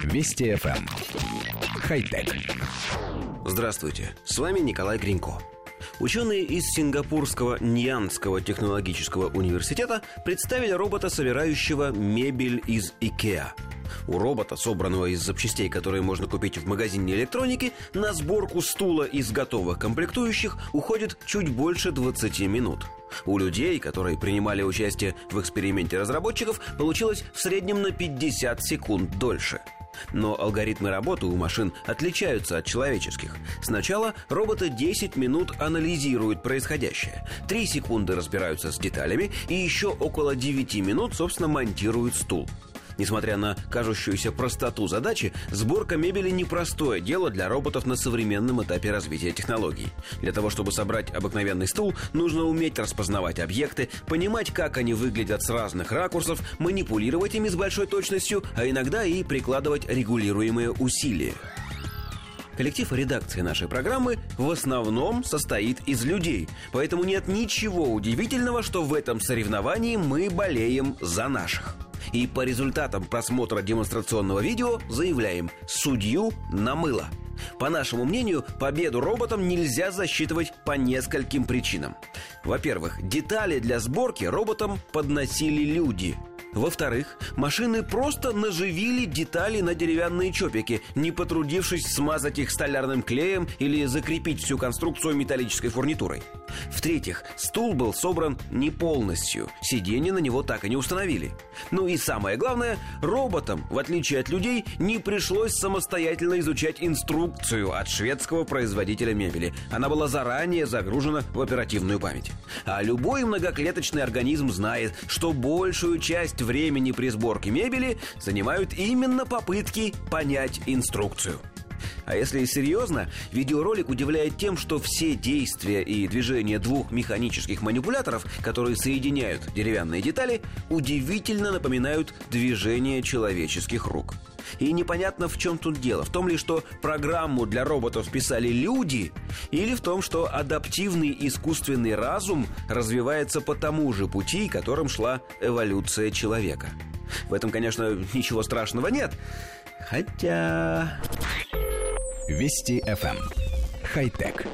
Вести FM. Эм. Хай-тек. Здравствуйте, с вами Николай Гринько. Ученые из Сингапурского Ньянского технологического университета представили робота, собирающего мебель из IKEA. У робота, собранного из запчастей, которые можно купить в магазине электроники, на сборку стула из готовых комплектующих уходит чуть больше 20 минут. У людей, которые принимали участие в эксперименте разработчиков, получилось в среднем на 50 секунд дольше – но алгоритмы работы у машин отличаются от человеческих. Сначала роботы 10 минут анализируют происходящее, 3 секунды разбираются с деталями и еще около 9 минут, собственно, монтируют стул. Несмотря на кажущуюся простоту задачи, сборка мебели непростое дело для роботов на современном этапе развития технологий. Для того, чтобы собрать обыкновенный стул, нужно уметь распознавать объекты, понимать, как они выглядят с разных ракурсов, манипулировать ими с большой точностью, а иногда и прикладывать регулируемые усилия. Коллектив редакции нашей программы в основном состоит из людей, поэтому нет ничего удивительного, что в этом соревновании мы болеем за наших. И по результатам просмотра демонстрационного видео заявляем «Судью намыло». По нашему мнению, победу роботам нельзя засчитывать по нескольким причинам. Во-первых, детали для сборки роботам подносили люди – во-вторых, машины просто наживили детали на деревянные чопики, не потрудившись смазать их столярным клеем или закрепить всю конструкцию металлической фурнитурой. В-третьих, стул был собран не полностью, сиденье на него так и не установили. Ну и самое главное, роботам, в отличие от людей, не пришлось самостоятельно изучать инструкцию от шведского производителя мебели. Она была заранее загружена в оперативную память. А любой многоклеточный организм знает, что большую часть времени при сборке мебели занимают именно попытки понять инструкцию. А если серьезно, видеоролик удивляет тем, что все действия и движения двух механических манипуляторов, которые соединяют деревянные детали, удивительно напоминают движение человеческих рук. И непонятно, в чем тут дело. В том ли, что программу для роботов писали люди, или в том, что адаптивный искусственный разум развивается по тому же пути, которым шла эволюция человека. В этом, конечно, ничего страшного нет. Хотя... Вести FM. Эм. Хай-тек.